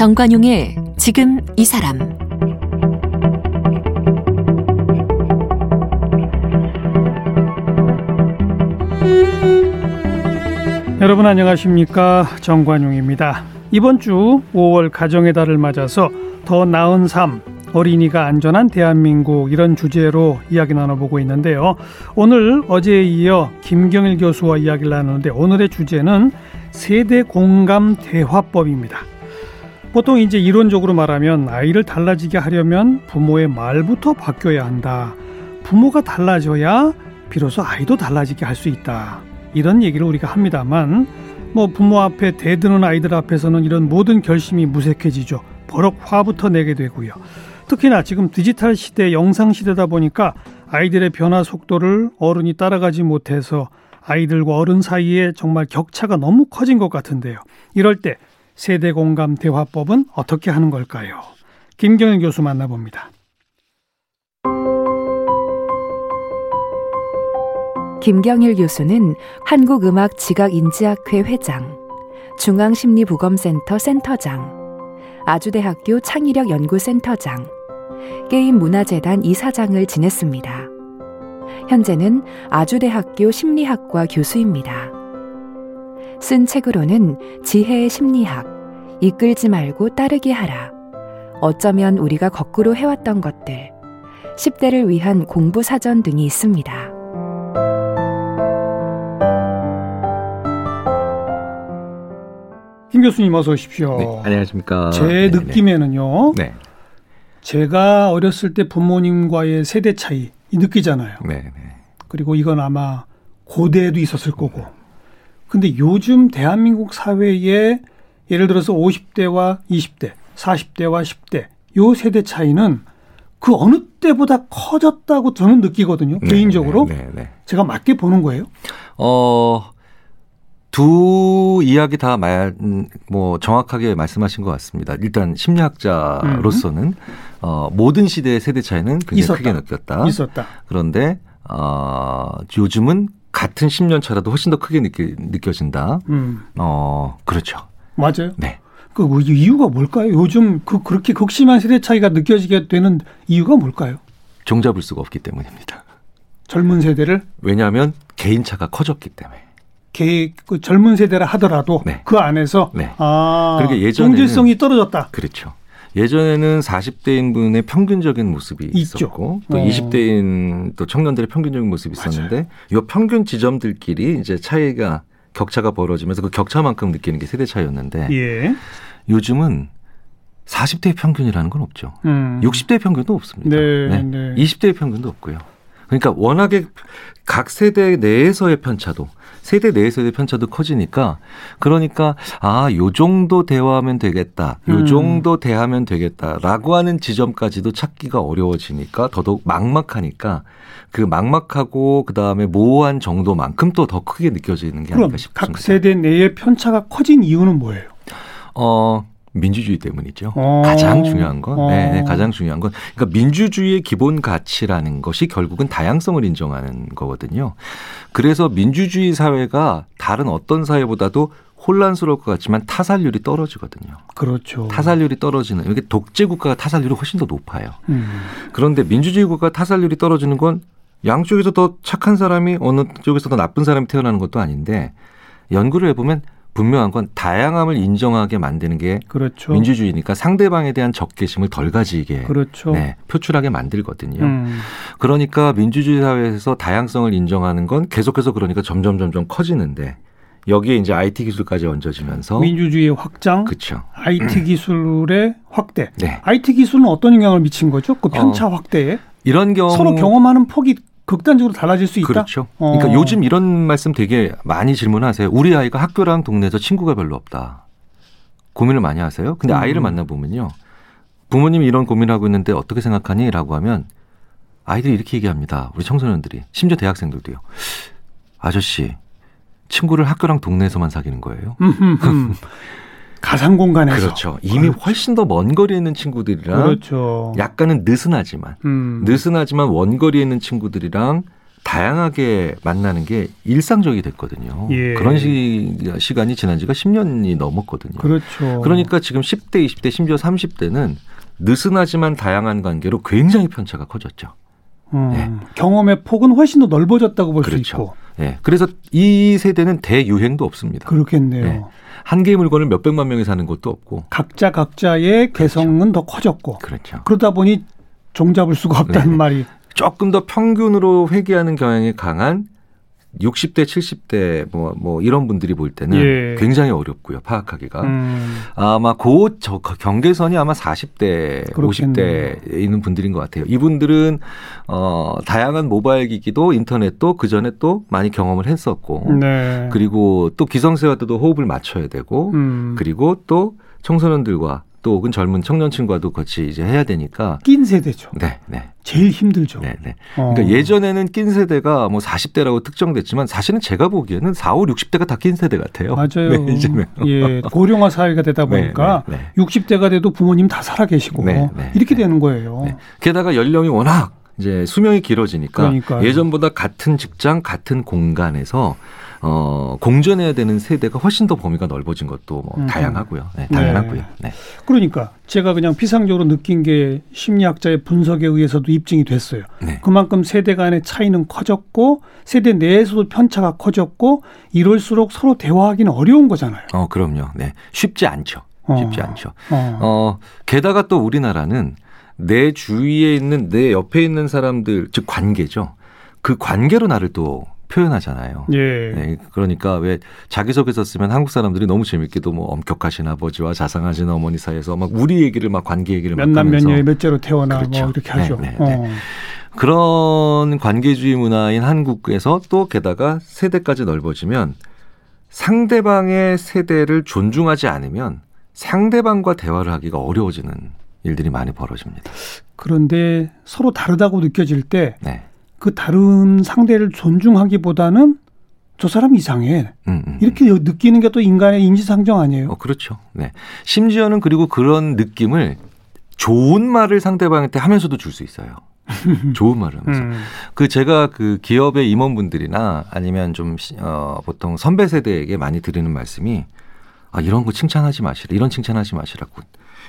정관용의 지금 이 사람 여러분 안녕하십니까 정관용입니다. 이번 주 5월 가정의 달을 맞아서 더 나은 삶 어린이가 안전한 대한민국 이런 주제로 이야기 나눠보고 있는데요. 오늘 어제에 이어 김경일 교수와 이야기를 나누는데 오늘의 주제는 세대 공감 대화법입니다. 보통 이제 이론적으로 말하면 아이를 달라지게 하려면 부모의 말부터 바뀌어야 한다. 부모가 달라져야 비로소 아이도 달라지게 할 수 있다. 이런 얘기를 우리가 합니다만 뭐 부모 앞에 대드는 아이들 앞에서는 이런 모든 결심이 무색해지죠. 버럭 화부터 내게 되고요. 특히나 지금 디지털 시대, 영상 시대다 보니까 아이들의 변화 속도를 어른이 따라가지 못해서 아이들과 어른 사이에 정말 격차가 너무 커진 것 같은데요. 이럴 때 세대 공감 대화법은 어떻게 하는 걸까요? 김경현 교수 만나봅니다. 김경일 교수는 한국음악 지각인지학회 회장, 중앙심리보건센터 센터장, 아주대학교 창의력연구센터장, 게임문화재단 이사장을 지냈습니다. 현재는 아주대학교 심리학과 교수입니다. 쓴 책으로는 지혜의 심리학, 이끌지 말고 따르게 하라, 어쩌면 우리가 거꾸로 해왔던 것들, 10대를 위한 공부 사전 등이 있습니다. 김 교수님 어서 오십시오. 네, 안녕하십니까. 제 네, 느낌에는요. 네. 제가 어렸을 때 부모님과의 세대 차이 느끼잖아요. 네, 네. 그리고 이건 아마 고대에도 있었을 거고. 근데 요즘 대한민국 사회에 예를 들어서 50대와 20대, 40대와 10대 요 세대 차이는 그 어느 때보다 커졌다고 저는 느끼거든요. 네, 개인적으로. 네, 네, 네, 제가 맞게 보는 거예요. 어, 두 이야기 다 말, 뭐 정확하게 말씀하신 것 같습니다. 일단 심리학자로서는 음. 어, 모든 시대의 세대 차이는 굉장히 있었다. 크게 느꼈다. 있었다. 그런데 어, 요즘은 같은 10년 차라도 훨씬 더 크게 느끼, 느껴진다. 음. 어, 그렇죠. 맞아요. 네. 그 이유가 뭘까요? 요즘 그 그렇게 극심한 세대 차이가 느껴지게 되는 이유가 뭘까요? 종잡을 수가 없기 때문입니다. 젊은 세대를 왜냐하면 개인차가 커졌기 때문에. 개, 그 젊은 세대라 하더라도 네. 그 안에서 네. 아, 그러니까 예전에 동질성이 떨어졌다. 그렇죠. 예전에는 40대인 분의 평균적인 모습이 있죠. 있었고 또 어. 20대인 또 청년들의 평균적인 모습이 있었는데 이 평균 지점들끼리 이제 차이가 격차가 벌어지면서 그 격차만큼 느끼는 게 세대 차이였는데 예. 요즘은 40대의 평균이라는 건 없죠. 음. 60대의 평균도 없습니다. 네, 네. 네. 20대의 평균도 없고요. 그러니까 워낙에 각 세대 내에서의 편차도 세대 내에서의 편차도 커지니까 그러니까 아, 요 정도 대화하면 되겠다. 요 음. 정도 대하면 되겠다라고 하는 지점까지도 찾기가 어려워지니까 더더욱 막막하니까 그 막막하고 그 다음에 모호한 정도만큼 또 더 크게 느껴지는 게 아닐까 싶습니다. 각 세대 내의 편차가 커진 이유는 뭐예요? 어, 민주주의 때문이죠. 어. 가장 중요한 건, 어. 네, 네, 가장 중요한 건, 그러니까 민주주의의 기본 가치라는 것이 결국은 다양성을 인정하는 거거든요. 그래서 민주주의 사회가 다른 어떤 사회보다도 혼란스러울 것 같지만 타살률이 떨어지거든요. 그렇죠. 타살률이 떨어지는 이게 독재 국가가 타살률이 훨씬 더 높아요. 음. 그런데 민주주의 국가 타살률이 떨어지는 건 양쪽에서 더 착한 사람이 어느 쪽에서 더 나쁜 사람이 태어나는 것도 아닌데 연구를 해보면 분명한 건 다양함을 인정하게 만드는 게 그렇죠. 민주주의니까 상대방에 대한 적개심을 덜 가지게 그렇죠. 네, 표출하게 만들거든요. 음. 그러니까 민주주의 사회에서 다양성을 인정하는 건 계속해서 그러니까 점점 점점 커지는데 여기에 이제 IT 기술까지 얹어지면서 민주주의의 확장, 그렇죠. IT 기술의 확대. 네. IT 기술은 어떤 영향을 미친 거죠? 그 편차 어, 확대에 이런 경우 서로 경험하는 폭이 극단적으로 달라질 수 있다. 그렇죠. 어. 그러니까 요즘 이런 말씀 되게 많이 질문하세요. 우리 아이가 학교랑 동네에서 친구가 별로 없다. 고민을 많이 하세요. 근데 음. 아이를 만나 보면요. 부모님이 이런 고민을 하고 있는데 어떻게 생각하니? 라고 하면 아이들이 이렇게 얘기합니다. 우리 청소년들이. 심지어 대학생들도요. 아저씨, 친구를 학교랑 동네에서만 사귀는 거예요. 가상 공간에서 그렇죠. 이미 그렇죠. 훨씬 더 먼 거리에 있는 친구들이랑 그렇죠. 약간은 느슨하지만 음. 느슨하지만 원거리에 있는 친구들이랑 다양하게 만나는 게 일상적이 됐거든요. 예. 그런 시, 시간이 지난 지가 10년이 넘었거든요. 그렇죠. 그러니까 지금 10대, 20대, 심지어 30대는 느슨하지만 다양한 관계로 굉장히 편차가 커졌죠. 음, 네. 경험의 폭은 훨씬 더 넓어졌다고 볼수 그렇죠. 있고. 예. 그래서 이 세대는 대유행도 없습니다. 그렇겠네요. 네. 한 개의 물건을 몇 백만 명이 사는 것도 없고. 각자 각자의 개성은 더 커졌고. 그렇죠. 그러다 보니 종잡을 수가 없다는 네. 말이. 조금 더 평균으로 회귀하는 경향이 강한 60대, 70대 뭐, 뭐 이런 분들이 볼 때는 예. 굉장히 어렵고요. 파악하기가. 음, 아마 그 저, 경계선이 아마 40대, 그렇겠네요. 50대에 있는 분들인 것 같아요. 이분들은 어, 다양한 모바일 기기도 인터넷도 그 전에 또 많이 경험을 했었고 네. 그리고 또 기성세와도 호흡을 맞춰야 되고 음, 그리고 또 청소년들과 또 혹은 젊은 청년 층과도 같이 이제 해야 되니까 낀 세대죠. 네, 네, 제일 힘들죠. 네, 네. 어. 그러니까 예전에는 낀 세대가 뭐 40대라고 특정됐지만 사실은 제가 보기에는 4, 5, 60대가 다 낀 세대 같아요. 맞아요. 네, 이제는. 예, 고령화 사회가 되다 보니까 네, 네, 네. 60대가 돼도 부모님 다 살아 계시고 네, 네, 이렇게 네. 되는 거예요. 네. 게다가 연령이 워낙 이제 수명이 길어지니까 그러니까요. 예전보다 같은 직장, 같은 공간에서 어, 공존해야 되는 세대가 훨씬 더 범위가 넓어진 것도 뭐 음. 다양하고요. 네, 당연하고요. 네. 그러니까 제가 그냥 피상적으로 느낀 게 심리학자의 분석에 의해서도 입증이 됐어요. 네. 그만큼 세대 간의 차이는 커졌고 세대 내에서도 편차가 커졌고 이럴수록 서로 대화하기는 어려운 거잖아요. 어, 그럼요. 네. 쉽지 않죠. 쉽지 어. 않죠. 어. 어, 게다가 또 우리나라는 내 주위에 있는 내 옆에 있는 사람들 즉 관계죠. 그 관계로 나를 또 표현하잖아요. 예. 네, 그러니까 왜 자기소개서 쓰면 한국 사람들이 너무 재밌게도 뭐 엄격하신 아버지와 자상하신 어머니 사이에서 막 우리 얘기를 막 관계 얘기를 막 몇남 하면서 몇째로 태어나 그렇죠. 뭐 이렇게 하죠. 네, 네, 네. 어. 그런 관계주의 문화인 한국에서 또 게다가 세대까지 넓어지면 상대방의 세대를 존중하지 않으면 상대방과 대화를 하기가 어려워지는 일들이 많이 벌어집니다. 그런데 서로 다르다고 느껴질 때그 네. 다른 상대를 존중하기보다는 저 사람 이상해. 음, 음, 이렇게 느끼는 게 또 인간의 인지상정 아니에요? 어, 그렇죠. 네. 심지어는 그리고 그런 느낌을 좋은 말을 상대방한테 하면서도 줄 수 있어요. 좋은 말을 하면서. 음. 그 제가 그 기업의 임원분들이나 아니면 좀 시- 어, 보통 선배 세대에게 많이 드리는 말씀이 아 이런 거 칭찬하지 마시라. 이런 칭찬하지 마시라고.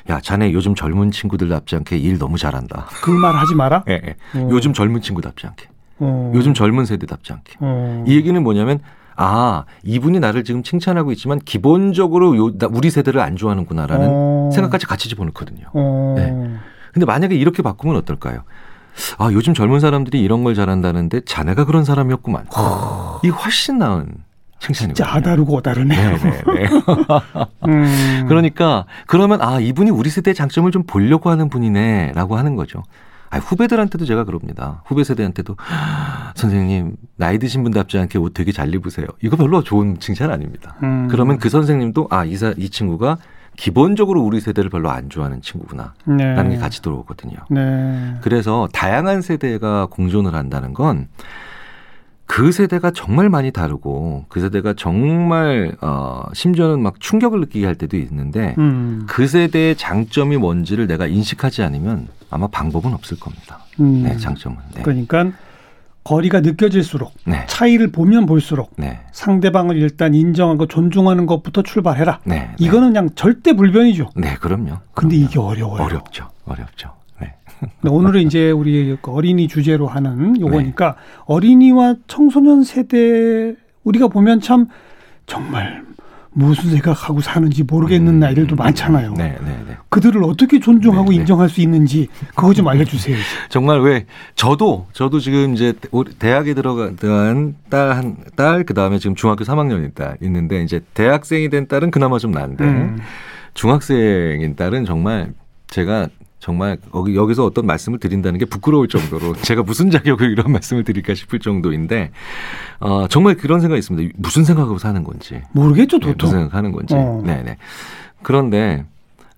야, 자네 요즘 젊은 친구들답지 않게 일 너무 잘한다. 그 말 하지 마라. 예, 예. 어. 요즘 젊은 친구답지 않게. 어. 요즘 젊은 세대답지 않게. 어. 이 얘기는 뭐냐면 아 이분이 나를 지금 칭찬하고 있지만 기본적으로 요, 나- 우리 세대를 안 좋아하는구나라는 어. 생각까지 같이 집어넣거든요. 어. 네. 근데 만약에 이렇게 바꾸면 어떨까요? 아 요즘 젊은 사람들이 이런 걸 잘한다는데 자네가 그런 사람이었구만. 이 훨씬 나은 칭찬이거든요. 진짜 아다르고 다르네요. 네네네. 음. 그러니까 그러면 아 이분이 우리 세대의 장점을 좀 보려고 하는 분이네라고 하는 거죠. 아, 후배들한테도 제가 그럽니다. 후배 세대한테도 선생님 나이 드신 분답지 않게 옷 되게 잘 입으세요. 이거 별로 좋은 칭찬 아닙니다. 음. 그러면 그 선생님도 아이 이 친구가 기본적으로 우리 세대를 별로 안 좋아하는 친구구나라는 네. 게 같이 들어오거든요. 네. 그래서 다양한 세대가 공존을 한다는 건 그 세대가 정말 많이 다르고 그 세대가 정말 어 심지어는 막 충격을 느끼게 할 때도 있는데 음. 그 세대의 장점이 뭔지를 내가 인식하지 않으면 아마 방법은 없을 겁니다. 음. 네, 장점은. 네. 그러니까 거리가 느껴질수록 네. 차이를 보면 볼수록 네. 상대방을 일단 인정하고 존중하는 것부터 출발해라. 네. 네. 이거는 그냥 절대 불변이죠. 네, 그럼요. 근데 그럼요. 이게 어려워요. 어렵죠. 어렵죠. 네. 오늘은 이제 우리 그 어린이 주제로 하는 요거니까 어린이와 청소년 세대 우리가 보면 참 정말 무슨 생각하고 사는지 모르겠는 음, 나이들도 음, 많잖아요. 네, 네, 네. 그들을 어떻게 존중하고 네, 네. 인정할 수 있는지 그거 좀 알려주세요. 정말 왜 저도 저도 지금 이제 대학에 들어간 딸 한 딸 그다음에 지금 중학교 3학년인 딸 있는데 이제 대학생이 된 딸은 그나마 좀 나은데 음. 중학생인 딸은 정말 제가 정말 여기 여기서 어떤 말씀을 드린다는 게 부끄러울 정도로 제가 무슨 자격으로 이런 말씀을 드릴까 싶을 정도인데 어 정말 그런 생각이 있습니다. 무슨 생각으로 사는 건지. 모르겠죠, 네, 도통. 무슨 생각하는 건지. 어. 네 네. 그런데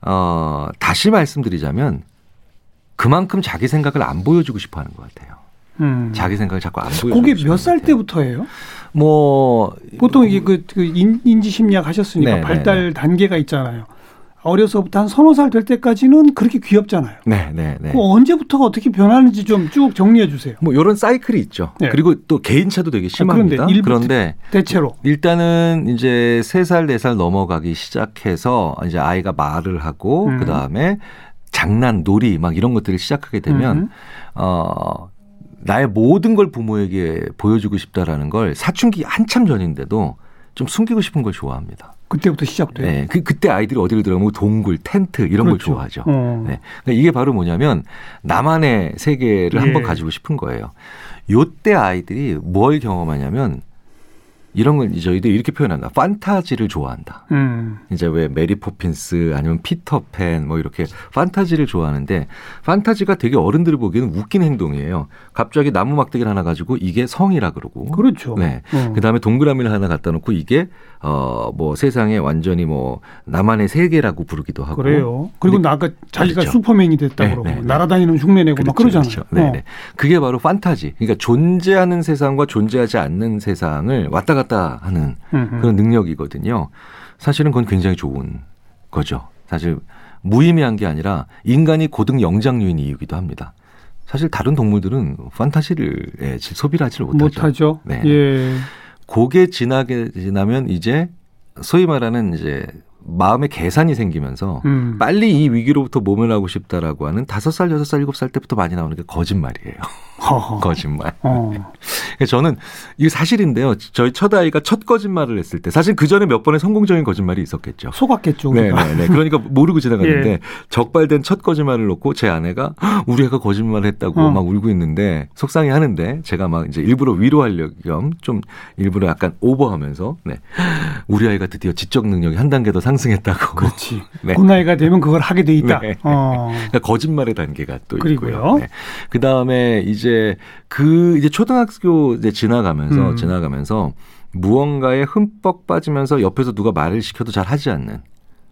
어 다시 말씀드리자면 그만큼 자기 생각을 안 보여주고 싶어하는 것 같아요. 음. 자기 생각을 자꾸 안 보여주고. 그게 몇 살. 때부터예요? 뭐 보통 이게 그, 그 인, 인지 심리학 하셨으니까 네, 발달 네, 단계가 있잖아요. 어려서부터 한 서너 살 될 때까지는 그렇게 귀엽잖아요. 네, 네, 네. 그 언제부터가 어떻게 변하는지 좀 쭉 정리해 주세요. 뭐 이런 사이클이 있죠. 네. 그리고 또 개인차도 되게 심합니다. 아, 그런데, 그런데 대체로 일단은 이제 세 살 네 살 넘어가기 시작해서 이제 아이가 말을 하고 음. 그다음에 장난, 놀이 막 이런 것들을 시작하게 되면 음. 어 나의 모든 걸 부모에게 보여주고 싶다라는 걸 사춘기 한참 전인데도 좀 숨기고 싶은 걸 좋아합니다. 그때부터 시작돼요. 네, 그 그때 아이들이 어디를 들어가면 동굴, 텐트 이런 그렇죠. 걸 좋아하죠. 어. 네, 그러니까 이게 바로 뭐냐면 나만의 세계를 예. 한번 가지고 싶은 거예요. 요때 아이들이 뭘 경험하냐면 이런 걸 저희도 이렇게 표현한다. 판타지를 좋아한다. 음. 이제 왜 메리 포핀스 아니면 피터팬 뭐 이렇게 판타지를 좋아하는데 판타지가 되게 어른들이 보기에는 웃긴 행동이에요. 갑자기 나무 막대기를 하나 가지고 이게 성이라 그러고. 그렇죠. 네. 음. 그다음에 동그라미를 하나 갖다 놓고 이게 어 뭐 세상에 완전히 뭐 나만의 세계라고 부르기도 하고. 그래요. 그리고 나가 자기가 그렇죠. 슈퍼맨이 됐다 네, 그러고 네, 네. 날아다니는 흉내 내고 그렇죠, 막 그러잖아요. 그렇죠. 네, 어. 네. 그게 바로 판타지. 그러니까 존재하는 세상과 존재하지 않는 세상을 왔다 갔다 하는 그런 능력이거든요. 사실은 그건 굉장히 좋은 거죠. 사실 무의미한 게 아니라 인간이 고등 영장류인 이유기도 합니다. 사실 다른 동물들은 판타지를 예, 소비를 하지를 못하죠. 못하죠. 네. 예. 고게 지나게 지나면 이제 소위 말하는 이제 마음의 계산이 생기면서 음. 빨리 이 위기로부터 모면하고 싶다라고 하는 다섯 살, 여섯 살, 일곱 살 때부터 많이 나오는 게 거짓말이에요. 거짓말. 어. 저는 이게 사실인데요. 저희 첫 아이가 첫 거짓말을 했을 때 사실 그 전에 몇 번의 성공적인 거짓말이 있었겠죠. 속았겠죠. 네, 네, 네. 그러니까 모르고 지나갔는데 예. 적발된 첫 거짓말을 놓고 제 아내가 우리 애가 거짓말을 했다고 어. 막 울고 있는데 속상해 하는데 제가 막 이제 일부러 위로하려 겸좀 일부러 약간 오버하면서 네. 우리 아이가 드디어 지적 능력이 한 단계 더 상. 상승했다고. 그렇지. 네. 그 나이가 되면 그걸 하게 돼 있다. 네. 어. 그러니까 거짓말의 단계가 또 그리고요. 있고요. 네. 그 다음에 이제 그 이제 초등학교 이제 지나가면서 음. 지나가면서 무언가에 흠뻑 빠지면서 옆에서 누가 말을 시켜도 잘 하지 않는.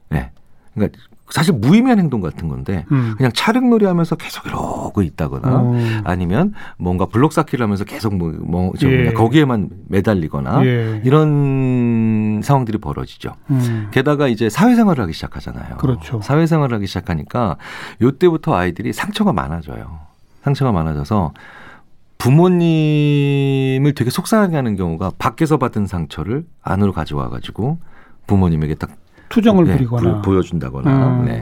네. 그러니까 사실 무의미한 행동 같은 건데 음. 그냥 차량놀이 하면서 계속 이러고 있다거나 오. 어. 아니면 뭔가 블록 쌓기를 하면서 계속 뭐, 뭐 예. 거기에만 매달리거나 예. 이런 상황들이 벌어지죠. 음. 게다가 이제 사회생활을 하기 시작하잖아요. 그렇죠. 사회생활을 하기 시작하니까 요때부터 아이들이 상처가 많아져요. 상처가 많아져서 부모님을 되게 속상하게 하는 경우가 밖에서 받은 상처를 안으로 가져와 가지고 부모님에게 딱 투정을 네, 부리거나 보여준다거나 음. 네.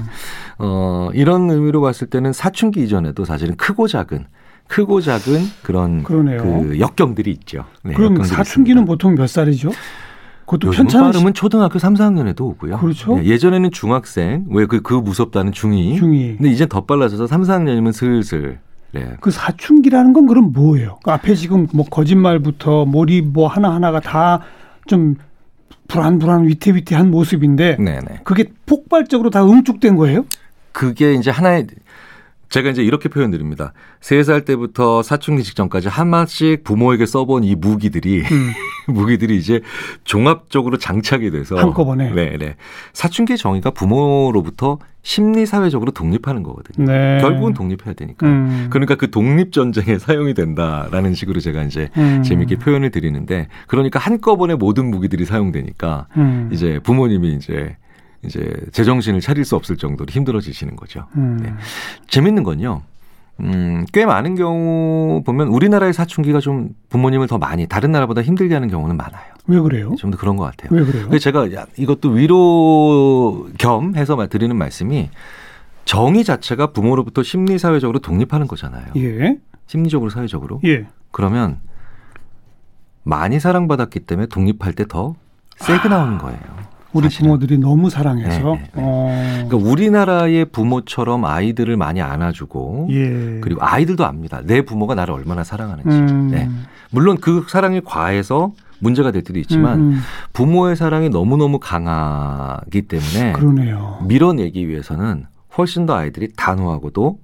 어, 이런 의미로 봤을 때는 사춘기 이전에도 사실은 크고 작은 크고 작은 그런 그러네요. 그 역경들이 있죠. 네, 그럼 사춘기는 있습니다. 보통 몇 살이죠? 그것도 편차는 빠르면 초등학교 3, 4학년에도 오고요. 그렇죠. 네, 예전에는 중학생 왜 그그 무섭다는 중2. 중2. 근데 이제 더 빨라져서 3, 4학년이면 슬슬 네. 그 사춘기라는 건 그럼 뭐예요? 그 앞에 지금 뭐 거짓말부터 몰입 뭐 하나 하나가 다 좀 불안불안 위태위태한 모습인데 네네. 그게 폭발적으로 다 응축된 거예요? 그게 이제 하나의 제가 이제 이렇게 표현드립니다. 세살 때부터 사춘기 직전까지 하나씩 부모에게 써본 이 무기들이 음. 무기들이 이제 종합적으로 장착이 돼서 한꺼번에 네, 네. 사춘기 정의가 부모로부터 심리 사회적으로 독립하는 거거든요. 네. 결국은 독립해야 되니까. 음. 그러니까 그 독립 전쟁에 사용이 된다라는 식으로 제가 이제 음. 재미있게 표현을 드리는데 그러니까 한꺼번에 모든 무기들이 사용되니까 음. 이제 부모님이 이제 이제 제정신을 차릴 수 없을 정도로 힘들어지시는 거죠. 음. 네. 재밌는 건요. 음, 꽤 많은 경우 보면 우리나라의 사춘기가 좀 부모님을 더 많이 다른 나라보다 힘들게 하는 경우는 많아요. 왜 그래요? 좀 더 그런 것 같아요. 왜 그래요? 그래서 제가 이것도 위로 겸 해서 드리는 말씀이 정의 자체가 부모로부터 심리 사회적으로 독립하는 거잖아요. 예. 심리적으로 사회적으로. 예. 그러면 많이 사랑받았기 때문에 독립할 때 더 세게 아. 나오는 거예요. 우리 사실은. 부모들이 너무 사랑해서. 네, 네, 네. 어. 그러니까 우리나라의 부모처럼 아이들을 많이 안아주고 예. 그리고 아이들도 압니다. 내 부모가 나를 얼마나 사랑하는지. 음. 네. 물론 그 사랑이 과해서 문제가 될 때도 있지만 음. 음. 부모의 사랑이 너무너무 강하기 때문에 그러네요. 밀어내기 위해서는 훨씬 더 아이들이 단호하고도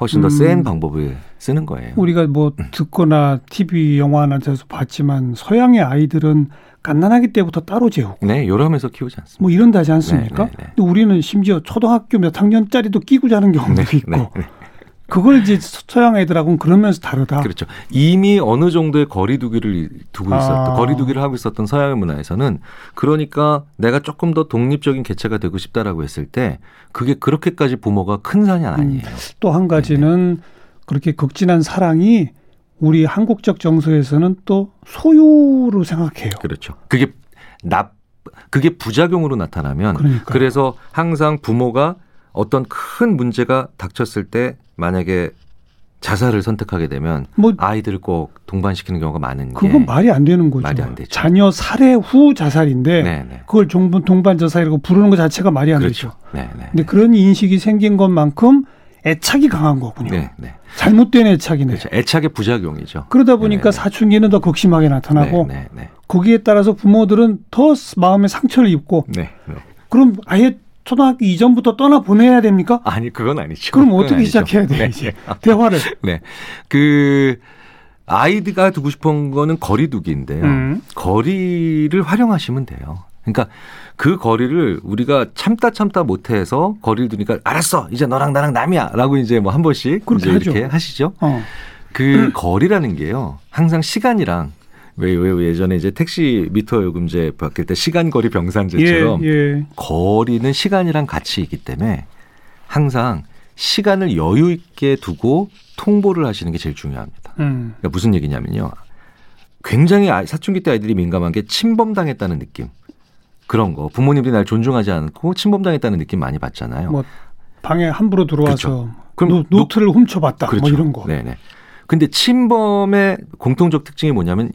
훨씬 더센 음. 방법을 쓰는 거예요. 우리가 뭐 음. 듣거나 TV 영화나 데서 봤지만 서양의 아이들은 갓난아기 때부터 따로 재우고. 네, 요러면서 키우지 않습니다. 뭐 이런다지 하 않습니까? 네, 네, 네. 근데 우리는 심지어 초등학교 몇 학년짜리도 끼고 자는 경우도 네, 있고. 네, 네. 그걸 이제 서양 애들하고는 그러면서 다르다. 그렇죠. 이미 어느 정도의 거리두기를 두고 있었던 아. 거리두기를 하고 있었던 서양의 문화에서는 그러니까 내가 조금 더 독립적인 개체가 되고 싶다라고 했을 때 그게 그렇게까지 부모가 큰 산이 아니에요. 음. 또한 가지는 네네. 그렇게 극진한 사랑이 우리 한국적 정서에서는 또 소유로 생각해요. 그렇죠. 그게 나 그게 부작용으로 나타나면 그러니까요. 그래서 항상 부모가 어떤 큰 문제가 닥쳤을 때 만약에 자살을 선택하게 되면 뭐 아이들을 꼭 동반시키는 경우가 많은 게 그건 말이 안 되는 거죠. 말이 안 되죠. 자녀 살해 후 자살인데 네네. 그걸 종분 동반 자살이라고 부르는 것 자체가 말이 안 그렇죠. 되죠. 네네. 근데 그런 인식이 생긴 것만큼 애착이 강한 거군요. 네 네. 잘못된 애착이네. 그렇죠. 애착의 부작용이죠. 그러다 보니까 네네. 사춘기는 더 극심하게 나타나고 네네. 거기에 따라서 부모들은 더 마음에 상처를 입고 네. 그럼 아예 초등학교 이전부터 떠나 보내야 됩니까? 아니 그건 아니죠. 그럼 어떻게 아니죠. 시작해야 돼 네. 이제 대화를? 네, 그 아이디가 두고 싶은 거는 거리두기인데요. 음. 거리를 활용하시면 돼요. 그러니까 그 거리를 우리가 참다 참다 못해서 거리를 두니까 알았어 이제 너랑 나랑 남이야라고 이제 뭐 한 번씩 이제 이렇게 하시죠. 어. 그 음. 거리라는 게요 항상 시간이랑 왜, 왜 예전에 이제 택시 미터 요금제 바뀔 때 시간 거리 병산제처럼 예, 예. 거리는 시간이랑 같이 있기 때문에 항상 시간을 여유 있게 두고 통보를 하시는 게 제일 중요합니다. 음. 그러니까 무슨 얘기냐면요. 굉장히 사춘기 때 아이들이 민감한 게 침범당했다는 느낌. 그런 거. 부모님들이 날 존중하지 않고 침범당했다는 느낌 많이 받잖아요. 뭐 방에 함부로 들어와서 그렇죠. 그럼 노, 트를 훔쳐봤다. 뭐 그렇죠. 뭐 이런 거. 네네. 근데 침범의 공통적 특징이 뭐냐면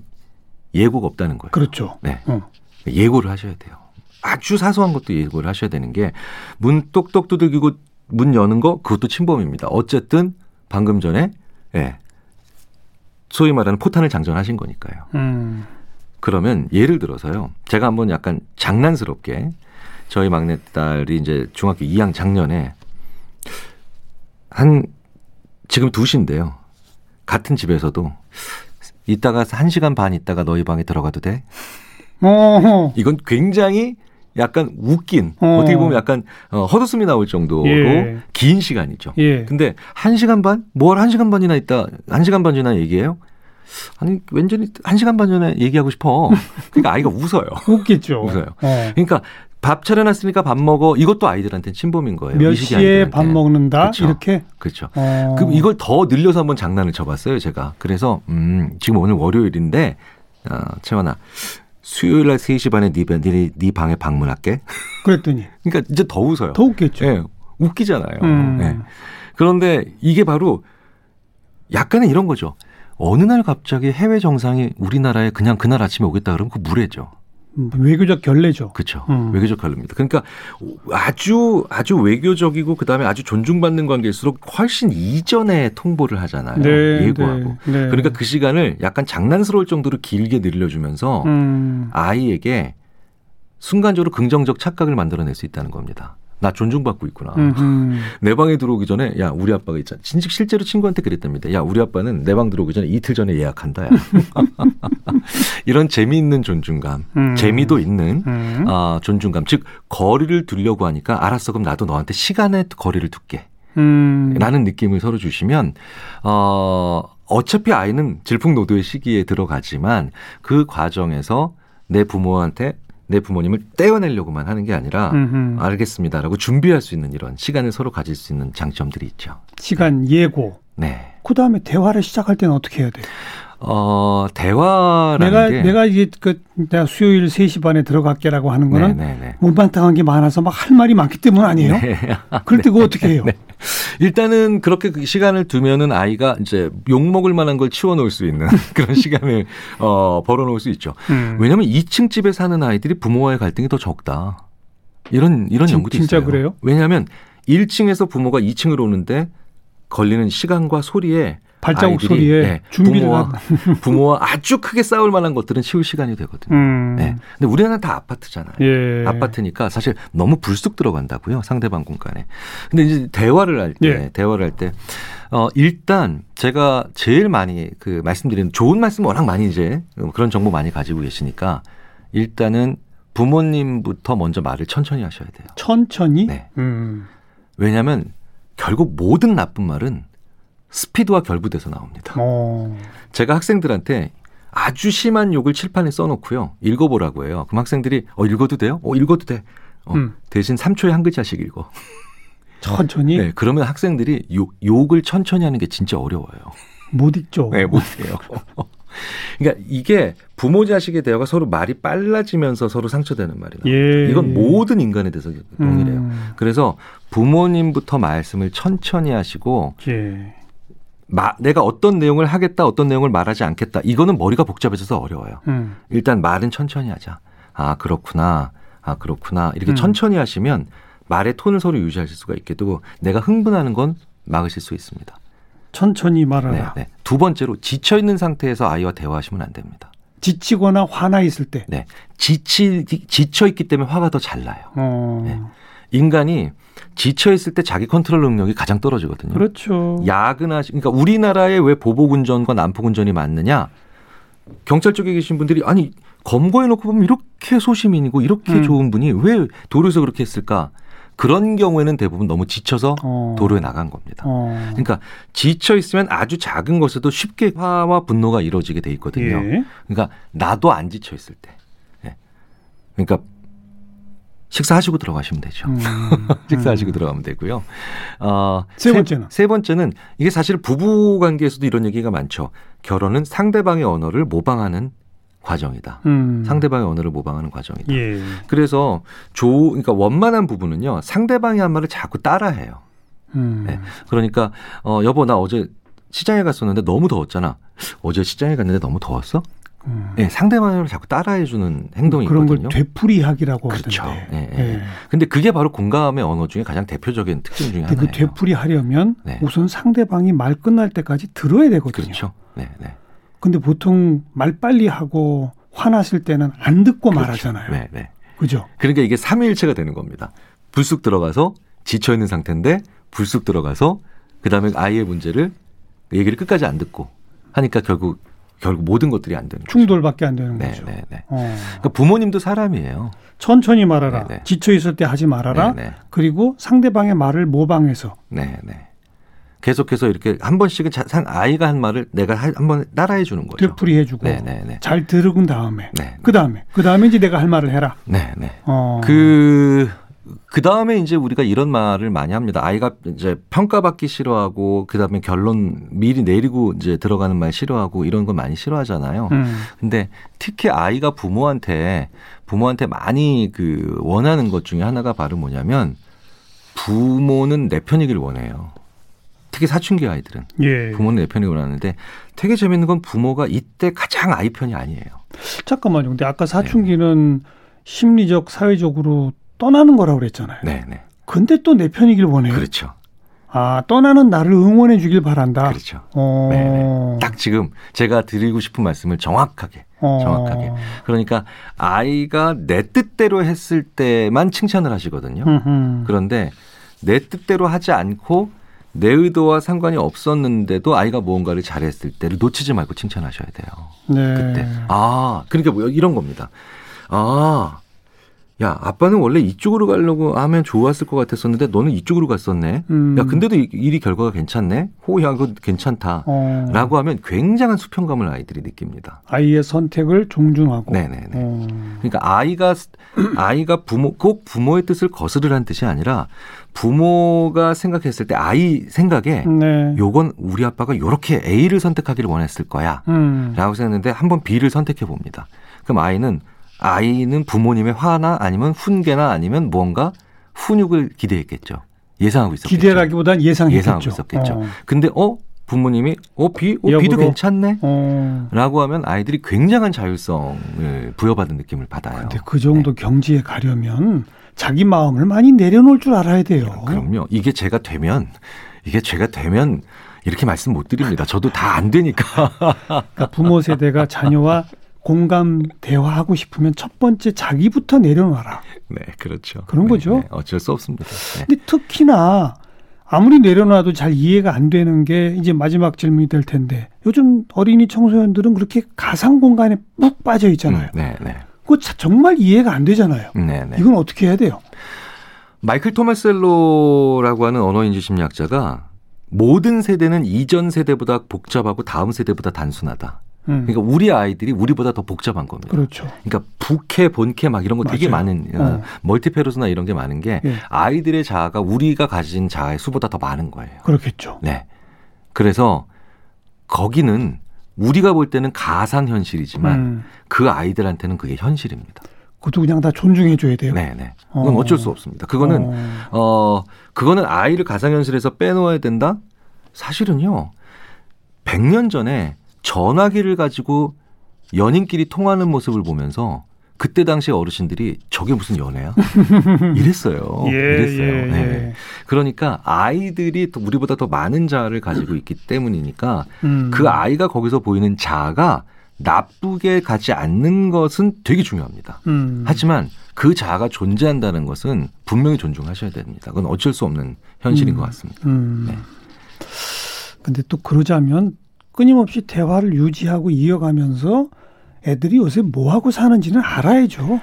예고가 없다는 거예요. 그렇죠. 네. 어. 예고를 하셔야 돼요. 아주 사소한 것도 예고를 하셔야 되는 게 문 똑똑 두들기고 문 여는 거 그것도 침범입니다. 어쨌든 방금 전에 예. 소위 말하는 포탄을 장전하신 거니까요. 음. 그러면 예를 들어서요. 제가 한번 약간 장난스럽게 저희 막내딸이 이제 중학교 2학 작년에 한 지금 2시인데요. 같은 집에서도 이따가 한 시간 반 있다가 너희 방에 들어가도 돼? 어허. 이건 굉장히 약간 웃긴 어. 떻게 보면 약간 어, 헛웃음이 나올 정도로 예. 긴 시간이죠. 예. 근데 한 시간 반? 뭘한 시간 반이나 있다 한 시간 반 전에 얘기해요? 아니 왠지 한 시간 반 전에 얘기하고 싶어. 그러니까 아이가 웃어요. 웃겠죠. 웃어요. 어. 그러니까 밥 차려놨으니까 밥 먹어. 이것도 아이들한테 침범인 거예요. 몇 시에 아이들한테. 밥 먹는다 그렇죠. 이렇게. 그렇죠. 어. 그럼 이걸 더 늘려서 한번 장난을 쳐봤어요. 제가. 그래서 음, 지금 오늘 월요일인데 어, 채원아 수요일 날 3시 반에 네, 네, 네 방에 방문할게. 그랬더니. 그러니까 이제 더 웃어요. 더 웃겠죠. 네, 웃기잖아요. 음. 네. 그런데 이게 바로 약간은 이런 거죠. 어느 날 갑자기 해외 정상이 우리나라에 그냥 그날 아침에 오겠다 그러면 그 무례죠. 외교적 결례죠. 그렇죠. 음. 외교적 결례입니다. 그러니까 아주 아주 외교적이고 그다음에 아주 존중받는 관계일수록 훨씬 이전에 통보를 하잖아요. 네, 예고하고. 네, 네. 그러니까 그 시간을 약간 장난스러울 정도로 길게 늘려주면서 음. 아이에게 순간적으로 긍정적 착각을 만들어낼 수 있다는 겁니다. 나 존중받고 있구나. 음흠. 내 방에 들어오기 전에 야 우리 아빠가 있잖아. 진즉 실제로 친구한테 그랬답니다. 야 우리 아빠는 내 방 들어오기 전에 이틀 전에 예약한다. 야. 이런 재미있는 존중감, 음. 재미도 있는 음. 어, 존중감. 즉 거리를 두려고 하니까 알았어 그럼 나도 너한테 시간의 거리를 둘게. 음. 라는 느낌을 서로 주시면 어 어차피 아이는 질풍노도의 시기에 들어가지만 그 과정에서 내 부모한테 내 부모님을 떼어내려고만 하는 게 아니라 음흠. 알겠습니다라고 준비할 수 있는 이런 시간을 서로 가질 수 있는 장점들이 있죠. 시간 네. 예고. 네. 그다음에 대화를 시작할 때는 어떻게 해야 돼요? 어, 대화라는 내가 게 내가 이게 그 내가 수요일 3시 반에 들어갈게라고 하는 거는 네네네. 못마땅한 게 많아서 막 할 말이 많기 때문 아니에요? 네. 그럴 때 그거 어떻게 해요? 네. 일단은 그렇게 그 시간을 두면은 아이가 이제 욕 먹을 만한 걸 치워 놓을 수 있는 그런 시간을 어, 벌어 놓을 수 있죠. 음. 왜냐하면 2층 집에 사는 아이들이 부모와의 갈등이 더 적다. 이런 이런 진, 연구도 진짜 있어요. 그래요? 왜냐하면 1층에서 부모가 2층으로 오는데 걸리는 시간과 소리에 발자국 소리에 네, 부모와, 부모와 아주 크게 싸울 만한 것들은 치울 시간이 되거든요. 음. 네. 근데 우리는 다 아파트잖아요. 예. 아파트니까 사실 너무 불쑥 들어간다고요. 상대방 공간에. 근데 이제 대화를 할 때, 예. 대화를 할 때, 어, 일단 제가 제일 많이 그 말씀드리는 좋은 말씀 워낙 많이 이제 그런 정보 많이 가지고 계시니까 일단은 부모님부터 먼저 말을 천천히 하셔야 돼요. 천천히? 네. 음. 왜냐하면 결국 모든 나쁜 말은 스피드와 결부돼서 나옵니다. 어. 제가 학생들한테 아주 심한 욕을 칠판에 써놓고요. 읽어보라고 해요. 그럼 학생들이 어 읽어도 돼요? 어 읽어도 돼. 어, 음. 대신 3초에 한 글자씩 읽어. 천천히? 네, 그러면 학생들이 욕, 욕을 천천히 하는 게 진짜 어려워요. 못 읽죠. 네, 못 해요. 그러니까 이게 부모 자식의 대화가 서로 말이 빨라지면서 서로 상처되는 말이에요. 예. 이건 모든 인간에 대해서 동일해요. 음. 그래서 부모님부터 말씀을 천천히 하시고 예. 마, 내가 어떤 내용을 하겠다, 어떤 내용을 말하지 않겠다. 이거는 머리가 복잡해져서 어려워요. 음. 일단 말은 천천히 하자. 아 그렇구나. 아 그렇구나. 이렇게 음. 천천히 하시면 말의 톤을 서로 유지하실 수가 있게 되고 내가 흥분하는 건 막으실 수 있습니다. 천천히 말하라. 네, 네. 두 번째로 지쳐 있는 상태에서 아이와 대화하시면 안 됩니다. 지치거나 화나 있을 때. 네. 지치 지쳐 있기 때문에 화가 더 잘 나요. 어. 네. 인간이 지쳐 있을 때 자기 컨트롤 능력이 가장 떨어지거든요. 그렇죠. 야근하시 그러니까 우리나라에 왜 보복 운전과 난폭 운전이 많느냐? 경찰 쪽에 계신 분들이 아니 검거해 놓고 보면 이렇게 소시민이고 이렇게 음. 좋은 분이 왜 도로에서 그렇게 했을까? 그런 경우에는 대부분 너무 지쳐서 어. 도로에 나간 겁니다. 어. 그러니까 지쳐 있으면 아주 작은 것에도 쉽게 화와 분노가 이루어지게 돼 있거든요. 예. 그러니까 나도 안 지쳐 있을 때. 예. 그러니까 식사하시고 들어가시면 되죠. 음. 식사하시고 음. 들어가면 되고요. 어, 세 번째는 세, 세 번째는 이게 사실 부부 관계에서도 이런 얘기가 많죠. 결혼은 상대방의 언어를 모방하는 과정이다. 음. 상대방의 언어를 모방하는 과정이다. 예. 그래서 조 그러니까 원만한 부분은요. 상대방이 한 말을 자꾸 따라해요. 음. 네. 그러니까 어 여보 나 어제 시장에 갔었는데 너무 더웠잖아. 어제 시장에 갔는데 너무 더웠어? 음. 네, 상대방을 자꾸 따라해주는 행동이 그런 있거든요. 걸 되풀이하기라고 그렇죠. 하던데. 네, 네. 네. 근데 그게 바로 공감의 언어 중에 가장 대표적인 특징 중에 그 하나예요. 그 되풀이하려면 네. 우선 상대방이 말 끝날 때까지 들어야 되거든요. 그렇죠. 네, 네. 근데 보통 말 빨리 하고 화났을 때는 안 듣고 그렇죠. 말하잖아요. 네, 네. 그죠? 그러니까 이게 삼위일체가 되는 겁니다. 불쑥 들어가서 지쳐 있는 상태인데 불쑥 들어가서 그다음에 아이의 문제를 얘기를 끝까지 안 듣고 하니까 결국 결국 모든 것들이 안 되는 충돌밖에 안 되는 네, 거죠. 네, 네. 어. 그러니까 부모님도 사람이에요. 천천히 말하라. 네네. 네. 지쳐 있을 때 하지 말아라. 네네. 네. 그리고 상대방의 말을 모방해서. 네, 네. 계속해서 이렇게 한 번씩은 아이가 한 말을 내가 한 번 따라해 주는 거죠. 되풀이 해주고 네네네. 잘 들은 다음에 네. 그 다음에 그 다음에 이제 내가 할 말을 해라. 네 네. 어. 그. 그 다음에 이제 우리가 이런 말을 많이 합니다. 아이가 이제 평가받기 싫어하고 그 다음에 결론 미리 내리고 이제 들어가는 말 싫어하고 이런 거 많이 싫어하잖아요. 음. 근데 특히 아이가 부모한테 부모한테 많이 그 원하는 것 중에 하나가 바로 뭐냐면 부모는 내 편이길 원해요. 특히 사춘기 아이들은 예. 부모는 내 편이 원하는데 되게 재밌는 건 부모가 이때 가장 아이 편이 아니에요. 잠깐만요. 근데 아까 사춘기는 네. 심리적 사회적으로 떠나는 거라고 그랬잖아요. 네, 네. 근데 또 내 편이길 원해요. 그렇죠. 아 떠나는 나를 응원해 주길 바란다. 그렇죠. 어. 네, 네. 딱 지금 제가 드리고 싶은 말씀을 정확하게 어. 정확하게. 그러니까 아이가 내 뜻대로 했을 때만 칭찬을 하시거든요. 음흠. 그런데 내 뜻대로 하지 않고 내 의도와 상관이 없었는데도 아이가 무언가를 잘했을 때를 놓치지 말고 칭찬하셔야 돼요. 네. 그때. 아, 그러니까 뭐 이런 겁니다. 아, 야, 아빠는 원래 이쪽으로 가려고 하면 좋았을 것 같았었는데 너는 이쪽으로 갔었네. 음. 야, 근데도 일이 결과가 괜찮네. 호, 야, 그거 괜찮다. 어. 라고 하면 굉장한 수평감을 아이들이 느낍니다. 아이의 선택을 존중하고. 네네네. 어. 그러니까 아이가, 아이가 부모, 꼭 부모의 뜻을 거스르라는 뜻이 아니라 부모가 생각했을 때 아이 생각에 네. 요건 우리 아빠가 요렇게 A를 선택하기를 원했을 거야. 음. 라고 생각했는데 한번 B를 선택해 봅니다. 그럼 아이는 아이는 부모님의 화나 아니면 훈계나 아니면 무언가 훈육을 기대했겠죠. 예상하고 있었겠죠. 기대라기보단 예상했겠죠. 예상하고 있었겠죠. 어. 근데 어 부모님이 어 비, 어, 비도 괜찮네. 어. 라고 하면 아이들이 굉장한 자율성을 부여받은 느낌을 받아요. 근데 그 정도 네. 경지에 가려면 자기 마음을 많이 내려놓을 줄 알아야 돼요. 그럼요. 이게 제가 되면 이게 제가 되면 이렇게 말씀 못 드립니다. 저도 다 안 되니까. 그러니까 부모 세대가 자녀와 공감 대화하고 싶으면 첫 번째 자기부터 내려놔라. 네, 그렇죠. 그런 네, 거죠. 네, 어쩔 수 없습니다. 네. 근데 특히나 아무리 내려놔도 잘 이해가 안 되는 게 이제 마지막 질문이 될 텐데 요즘 어린이 청소년들은 그렇게 가상 공간에 푹 빠져 있잖아요. 음, 네, 네. 그거 정말 이해가 안 되잖아요. 네, 네. 이건 어떻게 해야 돼요? 마이클 토마셀로라고 하는 언어인지 심리학자가 모든 세대는 이전 세대보다 복잡하고 다음 세대보다 단순하다. 음. 그러니까 우리 아이들이 우리보다 더 복잡한 겁니다. 그렇죠. 그러니까 부캐, 본캐 막 이런 거 되게 많은 어. 어. 멀티페르소나 이런 게 많은 게 예. 아이들의 자아가 우리가 가진 자아의 수보다 더 많은 거예요. 그렇겠죠. 네. 그래서 거기는 우리가 볼 때는 가상 현실이지만 음. 그 아이들한테는 그게 현실입니다. 그것도 그냥 다 존중해 줘야 돼요. 네, 네. 그건 어. 쩔수 없습니다. 그거는 어. 어 그거는 아이를 가상 현실에서 빼놓아야 된다. 사실은요. 100년 전에 전화기를 가지고 연인끼리 통하는 모습을 보면서 그때 당시 어르신들이 저게 무슨 연애야? 이랬어요. 예, 이랬어요. 예, 네. 예. 그러니까 아이들이 우리보다 더 많은 자아를 가지고 있기 때문이니까 음. 그 아이가 거기서 보이는 자아가 나쁘게 가지 않는 것은 되게 중요합니다. 음. 하지만 그 자아가 존재한다는 것은 분명히 존중하셔야 됩니다. 그건 어쩔 수 없는 현실인 음. 것 같습니다. 음. 네. 근데 또 그러자면 끊임없이 대화를 유지하고 이어가면서 애들이 요새 뭐 하고 사는지는 알아야죠.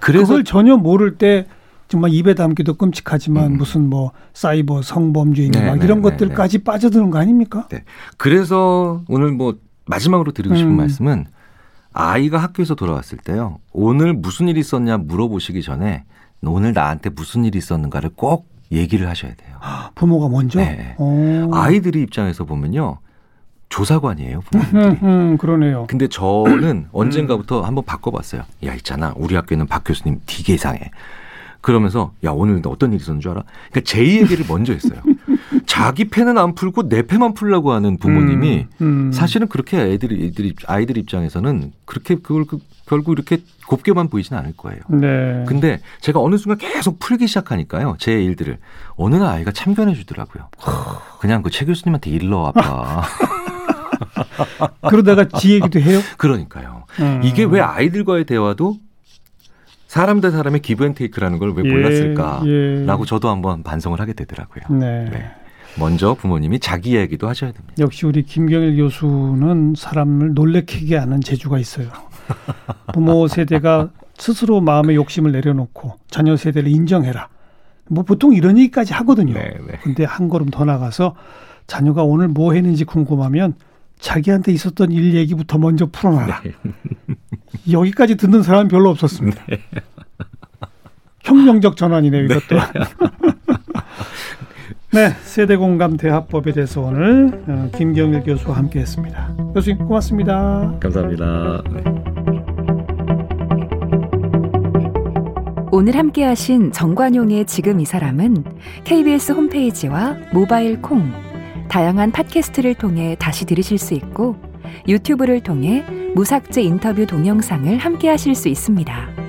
그래서 그걸 전혀 모를 때 정말 입에 담기도 끔찍하지만 음. 무슨 뭐 사이버 성범죄인 네, 막 네, 이런 네, 것들까지 네. 빠져드는 거 아닙니까? 네. 그래서 오늘 뭐 마지막으로 드리고 싶은 음. 말씀은 아이가 학교에서 돌아왔을 때요. 오늘 무슨 일이 있었냐 물어보시기 전에 오늘 나한테 무슨 일이 있었는가를 꼭 얘기를 하셔야 돼요. 부모가 먼저? 네. 아이들이 입장에서 보면요. 조사관이에요 부모님들이. 음, 음, 그러네요. 근데 저는 언젠가부터 한번 바꿔봤어요. 야 있잖아 우리 학교는 박 교수님 되게 이상해. 그러면서 야 오늘 어떤 일이 있었는 줄 알아? 그러니까 제 얘기를 먼저 했어요. 자기 패는 안 풀고 내 패만 풀라고 하는 부모님이 음, 음. 사실은 그렇게 애들이 애들이 아이들 입장에서는 그렇게 그걸 그, 결국 이렇게 곱게만 보이지는 않을 거예요. 네. 근데 제가 어느 순간 계속 풀기 시작하니까요. 제 일들을 어느 날 아이가 참견해 주더라고요. 그냥 그 최 교수님한테 일러 와봐. 그러다가 지 얘기도 해요? 그러니까요. 음. 이게 왜 아이들과의 대화도 사람 대 사람의 기브앤테이크라는 걸 왜 몰랐을까라고 예, 예. 저도 한번 반성을 하게 되더라고요. 네. 네. 먼저 부모님이 자기 얘기도 하셔야 됩니다. 역시 우리 김경일 교수는 사람을 놀래키게 하는 재주가 있어요. 부모 세대가 스스로 마음의 욕심을 내려놓고 자녀 세대를 인정해라. 뭐 보통 이런 얘기까지 하거든요. 네, 네. 근데 한 걸음 더 나가서 자녀가 오늘 뭐 했는지 궁금하면 자기한테 있었던 일 얘기부터 먼저 풀어놔라. 네. 여기까지 듣는 사람은 별로 없었습니다. 네. 혁명적 전환이네요, 이것도. 네, 세대 공감 대화법에 대해서 오늘 어, 김경일 교수와 함께했습니다. 교수님 고맙습니다. 감사합니다. 네. 오늘 함께하신 정관용의 지금 이 사람은 KBS 홈페이지와 모바일 콩 다양한 팟캐스트를 통해 다시 들으실 수 있고 유튜브를 통해 무삭제 인터뷰 동영상을 함께 하실 수 있습니다.